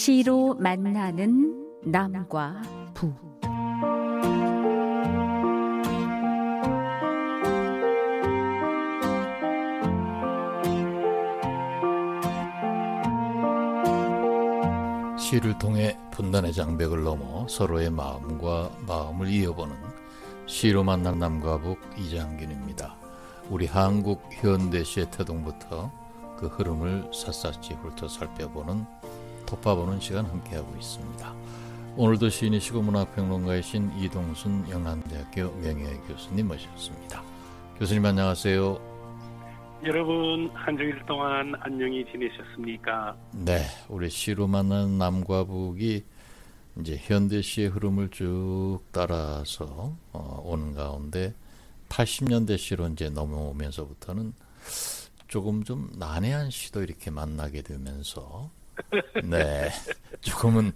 시로 만나는 남과 부 시를 통해 분단의 장벽을 넘어 서로의 마음과 마음을 이어보는 시로 만난 남과 북 이장균입니다. 우리 한국 현대 시의 태동부터 그 흐름을 샅샅이 훑어 살펴보는 톱파보는 시간 함께하고 있습니다. 오늘도 시인이시고 문학평론가이신 이동순 영남대학교 명예교수님 모셨습니다. 교수님 안녕하세요. 여러분 한 주일 동안 안녕히 지내셨습니까? 네, 우리 시로 만난 남과 북이 이제 현대 시의 흐름을 쭉 따라서 어, 오는 가운데 80년대 시로 이제 넘어오면서부터는 조금 좀 난해한 시도 이렇게 만나게 되면서 네 조금은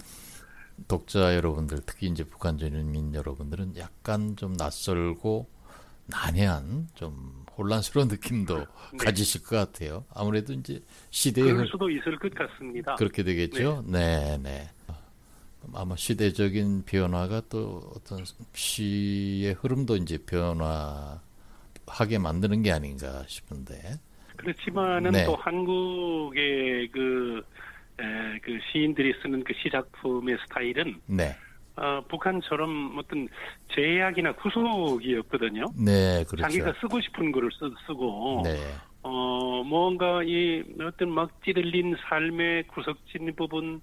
독자 여러분들 특히 이제 북한 전민 여러분들은 약간 좀 낯설고 난해한 좀 혼란스러운 느낌도 네. 가지실 것 같아요. 아무래도 이제 시대의 그럴 수도 있을 것 같습니다. 그렇게 되겠죠. 네, 네. 네. 아마 시대적인 변화가 또 어떤 시의 흐름도 이제 변화하게 만드는 게 아닌가 싶은데. 그렇지만은 네. 또 한국의 그, 에, 그 시인들이 쓰는 그 시작품의 스타일은 네. 어, 북한처럼 어떤 제약이나 구속이었거든요. 네, 그렇죠. 자기가 쓰고 싶은 거를 쓰, 쓰고, 네. 어, 뭔가 이 어떤 막 찌들린 삶의 구석진 부분,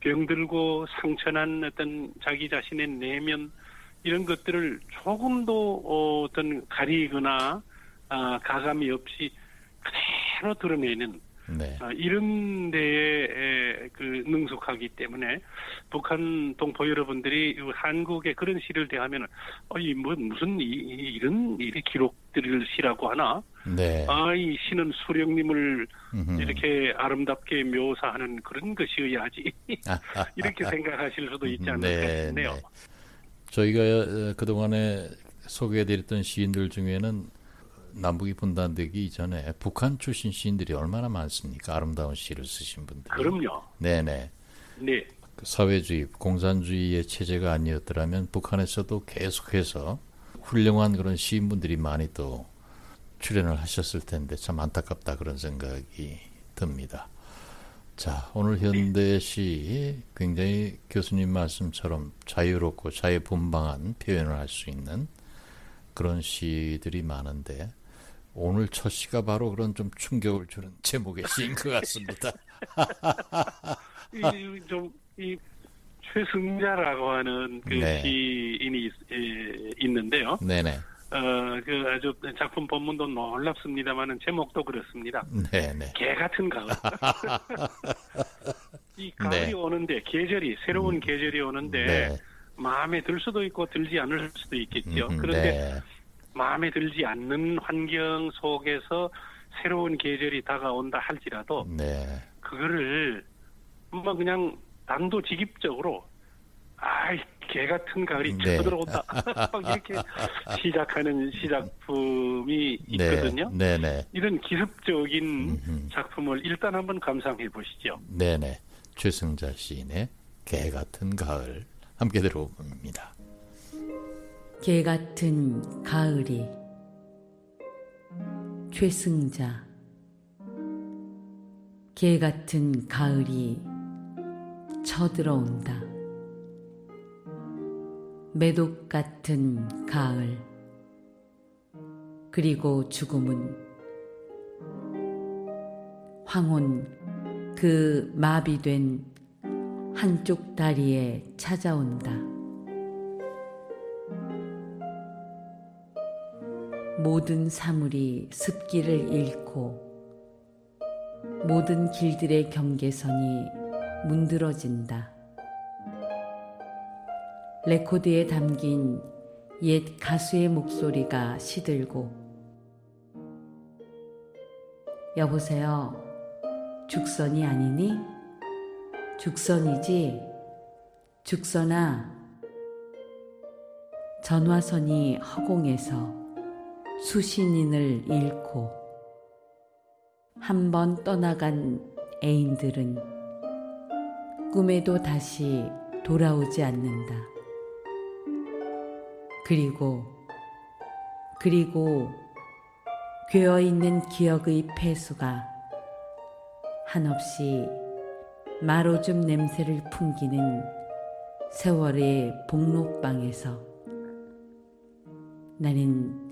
병들고 상처난 어떤 자기 자신의 내면, 이런 것들을 조금도 어, 어떤 가리거나, 아, 가감이 없이 그대로 드러내는 네. 아, 이런 데에 그 능숙하기 때문에 북한 동포 여러분들이 한국의 그런 시를 대하면 어이 뭐 무슨 이, 이런 이 기록들을 시라고 하나? 네. 아이 시는 수령님을 음흠. 이렇게 아름답게 묘사하는 그런 것이어야지 이렇게 생각하실 수도 있지 않을까 네, 싶네요. 네. 저희가 어, 그동안에 소개해드렸던 시인들 중에는 남북이 분단되기 이전에 북한 출신 시인들이 얼마나 많습니까? 아름다운 시를 쓰신 분들. 그럼요. 네네. 네. 그 사회주의, 공산주의의 체제가 아니었더라면 북한에서도 계속해서 훌륭한 그런 시인분들이 많이 또 출연을 하셨을 텐데 참 안타깝다 그런 생각이 듭니다. 자, 오늘 현대시 굉장히 교수님 말씀처럼 자유롭고 자유분방한 표현을 할 수 있는 그런 시들이 많은데 오늘 첫 시가 바로 그런 좀 충격을 주는 제목의 시인 것 같습니다. 이, 좀, 이, 최승자라고 하는 그 네. 시인이 예, 있는데요. 네네. 어, 그 아주 작품 본문도 놀랍습니다만은 제목도 그렇습니다. 네네. 개 같은 가을. 이 가을이 네. 오는데 계절이 새로운 음. 계절이 오는데 네. 마음에 들 수도 있고 들지 않을 수도 있겠죠. 음, 그런데 네. 마음에 들지 않는 환경 속에서 새로운 계절이 다가온다 할지라도 네. 그거를 뭐 그냥 단도직입적으로 아이 개 같은 가을이 네. 쳐들어온다 이렇게 시작하는 시작품이 네. 있거든요. 네. 네. 이런 기습적인 음흠. 작품을 일단 한번 감상해 보시죠. 네네 최승자 시인의 개 같은 가을 함께 들어봅니다. 개 같은 가을이 최승자 개 같은 가을이 쳐들어온다. 매독 같은 가을 그리고 죽음은 황혼 그 마비된 한쪽 다리에 찾아온다. 모든 사물이 습기를 잃고 모든 길들의 경계선이 문드러진다. 레코드에 담긴 옛 가수의 목소리가 시들고 여보세요. 죽선이 아니니? 죽선이지? 죽선아. 전화선이 허공에서 수신인을 잃고 한 번 떠나간 애인들은 꿈에도 다시 돌아오지 않는다. 그리고, 그리고 괴어 있는 기억의 폐수가 한없이 마로즘 냄새를 풍기는 세월의 복록방에서 나는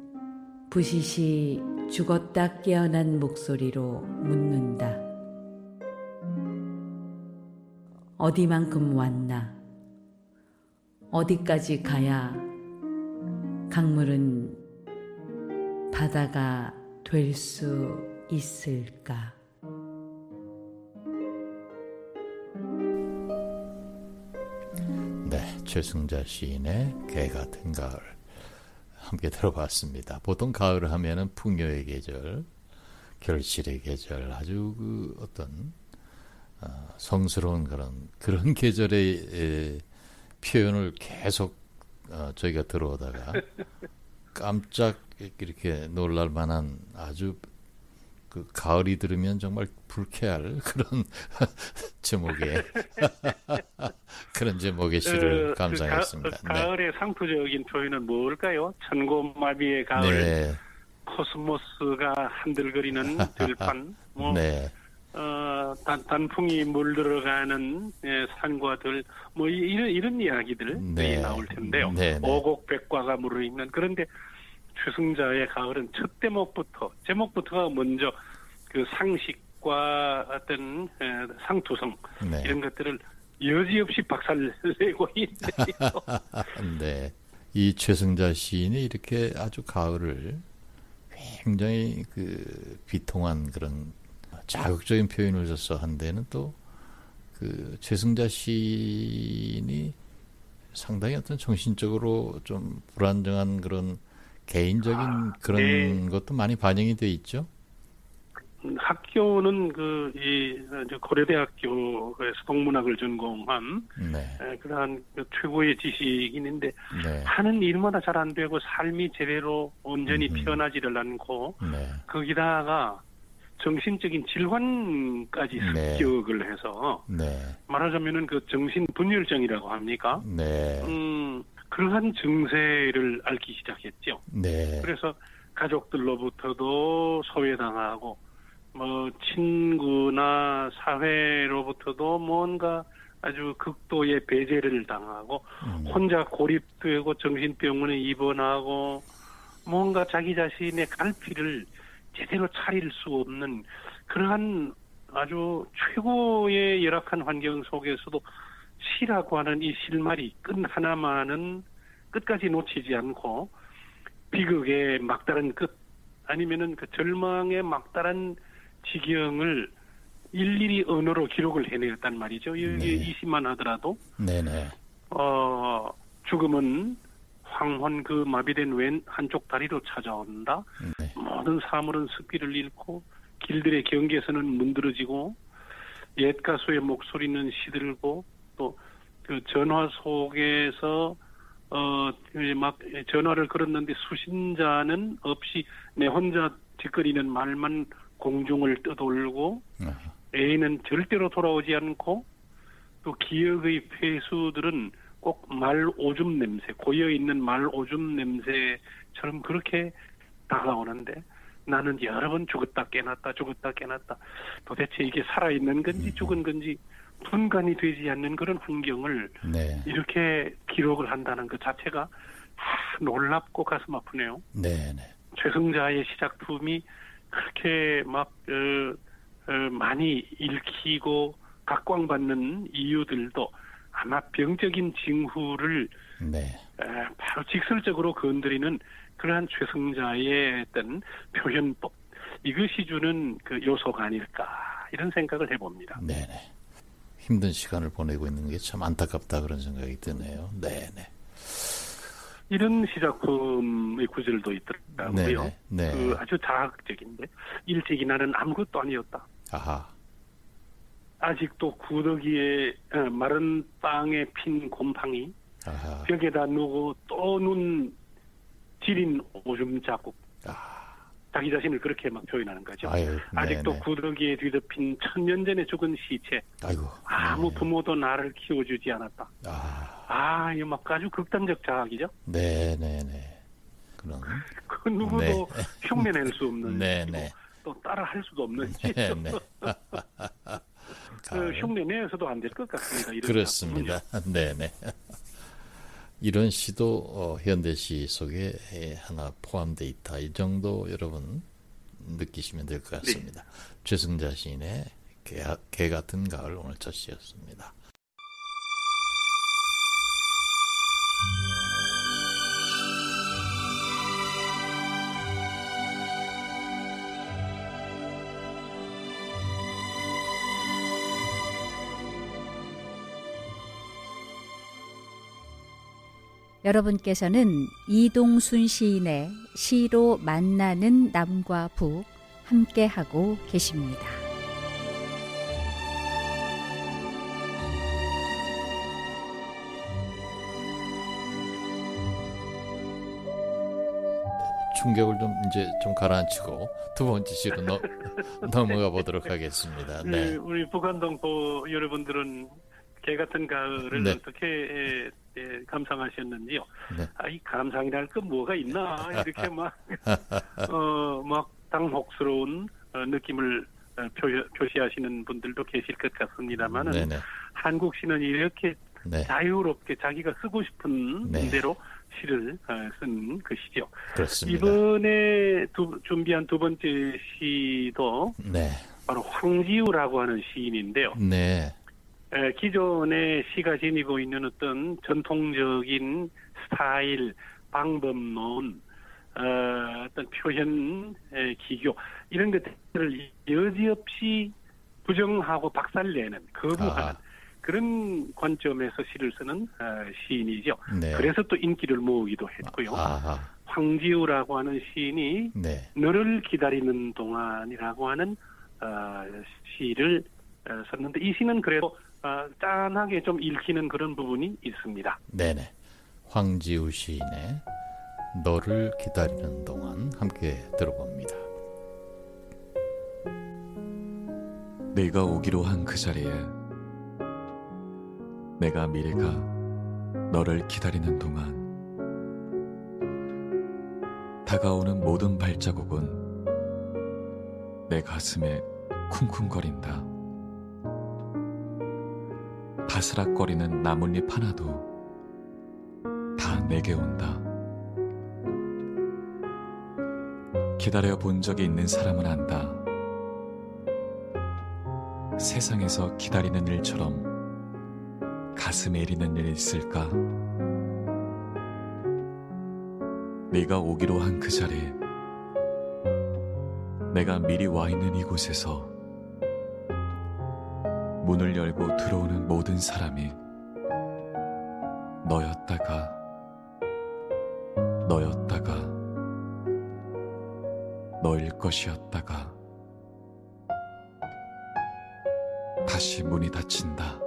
부시시 죽었다 깨어난 목소리로 묻는다. 어디만큼 왔나? 어디까지 가야 강물은 바다가 될 수 있을까? 네, 최승자 시인의 개 같은 가을 함께 들어봤습니다. 보통 가을 하면은 풍요의 계절, 결실의 계절, 아주 그 어떤 어, 성스러운 그런 그런 계절의 에, 표현을 계속 어, 저희가 들어오다가 깜짝 이렇게 놀랄 만한 아주 그 가을이 들으면 정말 불쾌할 그런 제목의 그런 제목의 시를 그, 감상했습니다. 그 가, 네. 을의 상투적인 표현은 뭘까요? 천고마비의 가을, 네. 코스모스가 한들거리는 들판, 뭐 네. 어, 단, 단풍이 물들어가는 예, 산과 들, 뭐 이 런 이런 이야기들이 네. 나올 텐데요. 네, 네. 오곡백과가 무르익는 그런데 최승자의 가을은 첫 대목부터 제목부터가 먼저 그 상식과 어떤 상투성 네. 이런 것들을 여지없이 박살내고 있네요. 네. 이 최승자 시인이 이렇게 아주 가을을 굉장히 그 비통한 그런 자극적인 표현을 써서 한 데는 또 그 최승자 시인이 상당히 어떤 정신적으로 좀 불안정한 그런 개인적인 아, 그런 네. 것도 많이 반영이 돼 있죠. 학교는 그 이 고려대학교에서 동문학을 전공한 네. 그러한 그 최고의 지식인인데 네. 하는 일마다 잘 안 되고 삶이 제대로 온전히 음. 피어나지를 않고 네. 거기다가 정신적인 질환까지 네. 습격을 해서 네. 말하자면은 그 정신 분열증이라고 합니까? 네. 음, 그러한 증세를 앓기 시작했죠. 네. 그래서 가족들로부터도 소외당하고 뭐 친구나 사회로부터도 뭔가 아주 극도의 배제를 당하고 음. 혼자 고립되고 정신병원에 입원하고 뭔가 자기 자신의 갈피를 제대로 차릴 수 없는 그러한 아주 최고의 열악한 환경 속에서도 시라고 하는 이 실말이 끈 하나만은 끝까지 놓치지 않고 비극의 막다른 끝 아니면은 그 절망의 막다른 지경을 일일이 언어로 기록을 해내었단 말이죠. 네. 20만 하더라도. 네네. 어, 죽음은 황혼 그 마비된 왼 한쪽 다리로 찾아온다. 네. 모든 사물은 습기를 잃고 길들의 경계에서는 문드러지고 옛 가수의 목소리는 시들고 또 그 전화 속에서 어막 전화를 걸었는데 수신자는 없이 내 혼자 뒷거리는 말만 공중을 떠돌고 애인은 절대로 돌아오지 않고 또 기억의 폐수들은 꼭 말 오줌 냄새, 고여 있는 말 오줌 냄새처럼 그렇게 다가오는데 나는 여러 번 죽었다 깨났다 죽었다 깨났다 도대체 이게 살아있는 건지 음. 죽은 건지 분간이 되지 않는 그런 환경을 네. 이렇게 기록을 한다는 것 자체가 놀랍고 가슴 아프네요. 네, 네. 최승자의 시작품이 그렇게 막 어, 어, 많이 읽히고 각광받는 이유들도 아마 병적인 징후를 네. 에, 바로 직설적으로 건드리는 그러한 최승자의 어떤 표현법 이것이 주는 그 요소가 아닐까 이런 생각을 해봅니다. 네네. 힘든 시간을 보내고 있는 게 참 안타깝다 그런 생각이 드네요. 네 네. 이런 시작품의 구절도 있더라고요. 네, 네. 그 아주 자학적인데 일찍이 나는 아무것도 아니었다. 아하. 아직도 구더기에 어, 마른 땅에 핀 곰팡이 아하. 벽에다 누고 또 눈 지린 오줌 자국. 아. 자기 자신을 그렇게 막 표현하는 거죠. 아유, 아직도 구더기에 뒤덮인 천년 전에 죽은 시체. 아이고. 아무 네. 부모도 나를 키워주지 않았다. 아, 아 이거 막 아주 극단적 자학이죠. 네, 네, 네. 그런. 그 누구도 네. 흉내낼 수 없는. 네, 네. 또 따라 할 수도 없는. 네, 네. 그 흉내 내서도 안 될 것 같습니다. 그렇습니다. 네, 네. 이런 시도 어, 현대시 속에 하나 포함되어 있다. 이 정도 여러분 느끼시면 될 것 같습니다. 네. 최승자 시인의 개, 개 같은 가을 오늘 첫 시였습니다. 여러분께서는 이동순 시인의 시로 만나는 남과 북 함께하고 계십니다. 충격을 좀 이제 좀 가라앉히고 두 번째 시로 넘, 넘어가 보도록 하겠습니다. 네. 네. 우리 북한동포 여러분들은 개 같은 가을을 네. 어떻게 예, 예, 감상하셨는지요? 네. 아, 이 감상이랄 건 뭐가 있나 이렇게 막 어, 막 당혹스러운 어, 느낌을 어, 표, 표시하시는 분들도 계실 것 같습니다만은 한국 시는 이렇게 네. 자유롭게 자기가 쓰고 싶은 네. 대로 시를 어, 쓴 것이죠. 그렇습니다. 이번에 두, 준비한 두 번째 시도 네. 바로 황지우라고 하는 시인인데요. 네. 기존의 시가 지니고 있는 어떤 전통적인 스타일, 방법론, 어, 어떤 표현 기교 이런 것들을 여지없이 부정하고 박살내는 거부하는 아. 그런 관점에서 시를 쓰는 어, 시인이죠. 네. 그래서 또 인기를 모으기도 했고요. 아하. 황지우라고 하는 시인이 네. 너를 기다리는 동안이라고 하는 어, 시를 어, 썼는데 이 시는 그래도 어, 짠하게 좀 읽히는 그런 부분이 있습니다. 네네. 황지우 시인의 너를 기다리는 동안 함께 들어봅니다. 내가 오기로 한 그 자리에 내가 미래가 너를 기다리는 동안 다가오는 모든 발자국은 내 가슴에 쿵쿵거린다. 바스락거리는 나뭇잎 하나도 다 내게 온다. 기다려 본 적이 있는 사람은 안다. 세상에서 기다리는 일처럼 가슴에 이리는 일 있을까? 네가 오기로 한 그 자리에 내가 미리 와 있는 이곳에서 문을 열고 들어오는 모든 사람이 너였다가 너였다가 너일 것이었다가 다시 문이 닫힌다.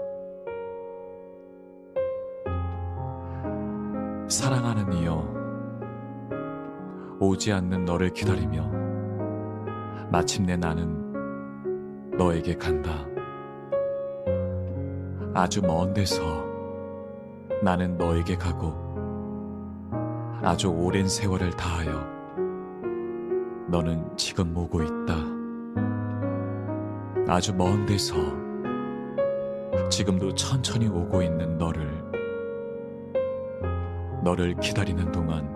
사랑하는 이여 오지 않는 너를 기다리며 마침내 나는 너에게 간다. 아주 먼 데서 나는 너에게 가고 아주 오랜 세월을 다하여 너는 지금 오고 있다. 아주 먼 데서 지금도 천천히 오고 있는 너를 너를 기다리는 동안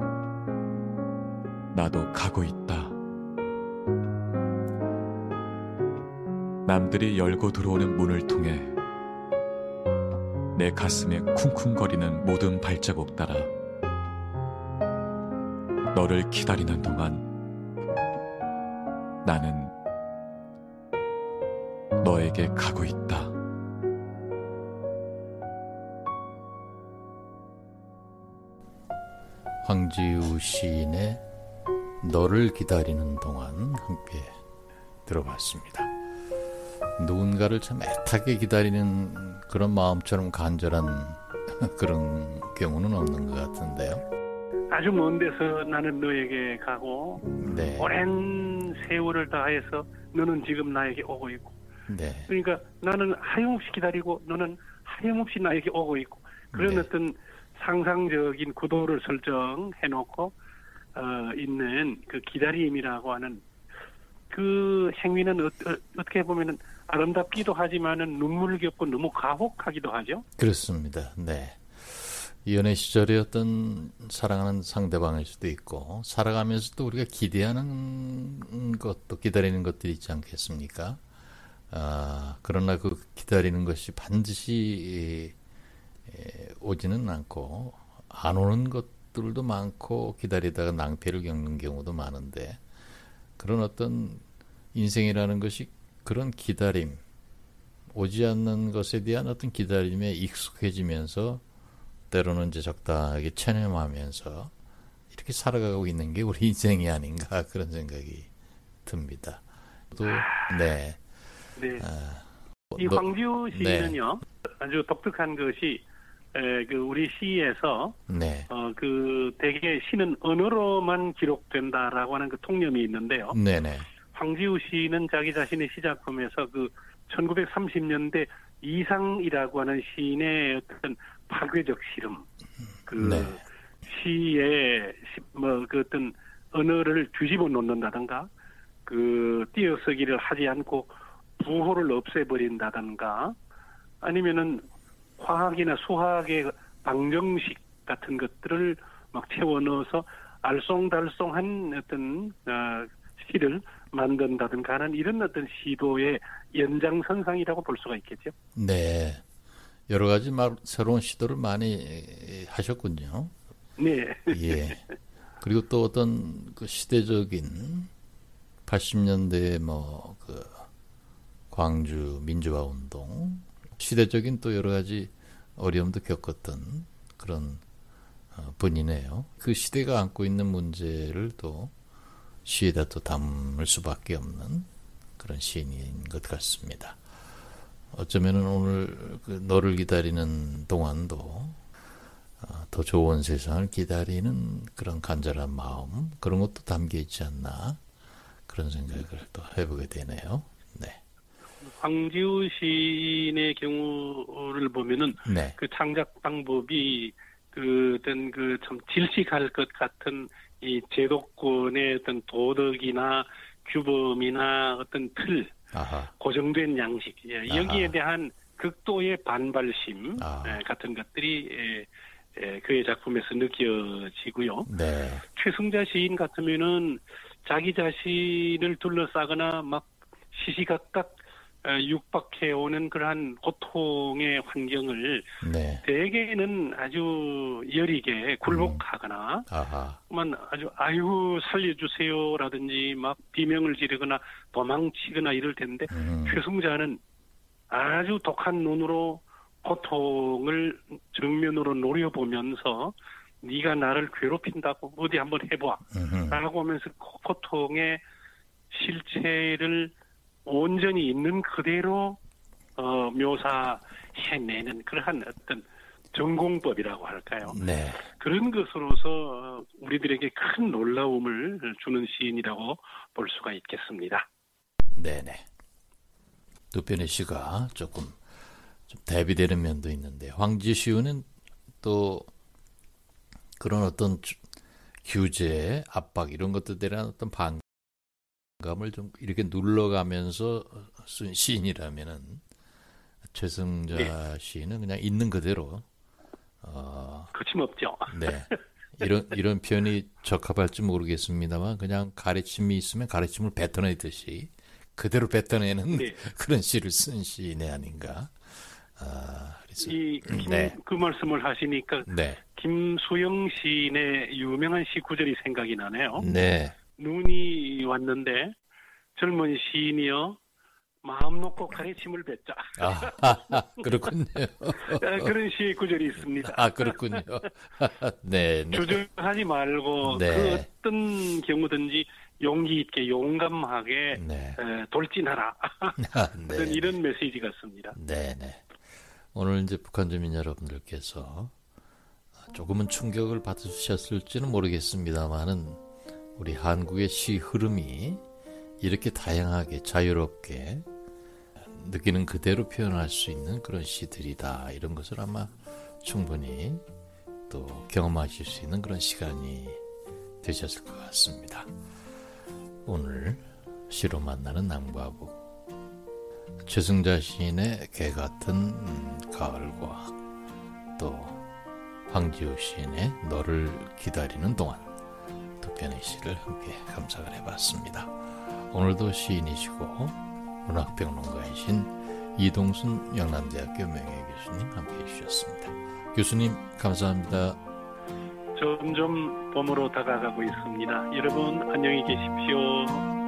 나도 가고 있다. 남들이 열고 들어오는 문을 통해 내 가슴에 쿵쿵거리는 모든 발자국 따라 너를 기다리는 동안 나는 너에게 가고 있다. 황지우 시인의 너를 기다리는 동안 함께 들어봤습니다. 누군가를 참 애타게 기다리는 그런 마음처럼 간절한 그런 경우는 없는 것 같은데요. 아주 먼 데서 나는 너에게 가고 네. 오랜 세월을 다해서 너는 지금 나에게 오고 있고 네. 그러니까 나는 하염없이 기다리고 너는 하염없이 나에게 오고 있고 그런 네. 어떤 상상적인 구도를 설정해 놓고 어, 있는 그 기다림이라고 하는 그 행위는 어, 어 떻게 보면은 아름답기도 하지만은 눈물겹고 너무 가혹하기도 하죠. 그렇습니다. 네. 연애 시절의 어떤 사랑하는 상대방일 수도 있고 살아가면서도 우리가 기대하는 것도 기다리는 것들이 있지 않겠습니까? 아, 그러나 그 기다리는 것이 반드시 오지는 않고 안 오는 것들도 많고 기다리다가 낭패를 겪는 경우도 많은데 그런 어떤 인생이라는 것이 그런 기다림 오지 않는 것에 대한 어떤 기다림에 익숙해지면서 때로는 이제 적당하게 체념하면서 이렇게 살아가고 있는 게 우리 인생이 아닌가 그런 생각이 듭니다. 또 네. 네. 아, 이 황지우 씨는요 네. 아주 독특한 것이 에, 그 우리 시에서 네. 어, 그 대개 시는 언어로만 기록된다라고 하는 그 통념이 있는데요. 네네. 황지우 씨는 자기 자신의 시작품에서 그 1930년대 이상이라고 하는 시인의 어떤 파괴적 실험, 그 네. 시의 뭐그 어떤 언어를 뒤집어 놓는다든가, 그 띄어쓰기를 하지 않고 부호를 없애버린다든가, 아니면은 화학이나 수학의 방정식 같은 것들을 막 채워 넣어서 알쏭달쏭한 어떤 어, 시를 만든다든가 하는 이런 어떤 시도의 연장선상이라고 볼 수가 있겠죠. 네. 여러 가지 말, 새로운 시도를 많이 하셨군요. 네. 예. 그리고 또 어떤 그 시대적인 80년대 뭐 그 광주 민주화 운동 시대적인 또 여러 가지 어려움도 겪었던 그런 어, 분이네요. 그 시대가 안고 있는 문제를 또 시에다 또 담을 수밖에 없는 그런 시인인 것 같습니다. 어쩌면은 오늘 그 너를 기다리는 동안도 어, 더 좋은 세상을 기다리는 그런 간절한 마음 그런 것도 담겨 있지 않나 그런 생각을 또 해보게 되네요. 네. 황지우 시인의 경우를 보면은 네. 그 창작 방법이 그 어떤 그 참 질식할 것 같은 이 제도권의 어떤 도덕이나 규범이나 어떤 틀, 아하. 고정된 양식 예, 여기에 아하. 대한 극도의 반발심 아. 예, 같은 것들이 예, 예, 그의 작품에서 느껴지고요. 네. 최승자 시인 같으면은 자기 자신을 둘러싸거나 막 시시각각 어, 육박해 오는 그러한 고통의 환경을 네. 대개는 아주 여리게 굴복하거나 음. 아주 아유 살려주세요라든지 막 비명을 지르거나 도망치거나 이럴 텐데 음. 최승자는 아주 독한 눈으로 고통을 정면으로 노려보면서 네가 나를 괴롭힌다고 어디 한번 해봐 라고 하면서 그 고통의 실체를 온전히 있는 그대로 어, 묘사해내는 그러한 어떤 전공법이라고 할까요? 네. 그런 것으로서 우리들에게 큰 놀라움을 주는 시인이라고 볼 수가 있겠습니다. 네네. 두 편의 시가 조금 좀 대비되는 면도 있는데 황지시우는 또 그런 어떤 규제, 압박 이런 것들에 대한 어떤 반 감을 좀 이렇게 눌러가면서 쓴 시인이라면은 최승자 네. 시인은 그냥 있는 그대로 어 거침없죠. 네. 이런 이런 표현이 적합할지 모르겠습니다만 그냥 가르침이 있으면 가르침을 뱉어내듯이 그대로 뱉어내는 네. 그런 시를 쓴 시인이 아닌가. 아, 그래서 이, 김, 네. 그 말씀을 하시니까 네. 김수영 시인의 유명한 시 구절이 생각이 나네요. 네. 눈이 왔는데 젊은 시인이요. 마음 놓고 가르침을 뱉자. 아, 그렇군요. 아, 그런 시 구절이 있습니다. 아, 그렇군요. 네, 네. 주저하지 말고 네. 그 어떤 경우든지 용기 있게 용감하게 네. 에, 돌진하라. 아, 네. 이런 메시지 같습니다. 네, 네. 오늘 이제 북한 주민 여러분들께서 조금은 충격을 받으셨을지는 모르겠습니다만은 우리 한국의 시 흐름이 이렇게 다양하게 자유롭게 느끼는 그대로 표현할 수 있는 그런 시들이다. 이런 것을 아마 충분히 또 경험하실 수 있는 그런 시간이 되셨을 것 같습니다. 오늘 시로 만나는 남과 북 최승자 시인의 개 같은 음, 가을과 또 황지우 시인의 너를 기다리는 동안 두 편의 시를 함께 감상을 해봤습니다. 오늘도 시인이시고 문학평론가이신 이동순 영남대학교 명예교수님 함께 해주셨습니다. 교수님 감사합니다. 점점 봄으로 다가가고 있습니다. 여러분 안녕히 계십시오.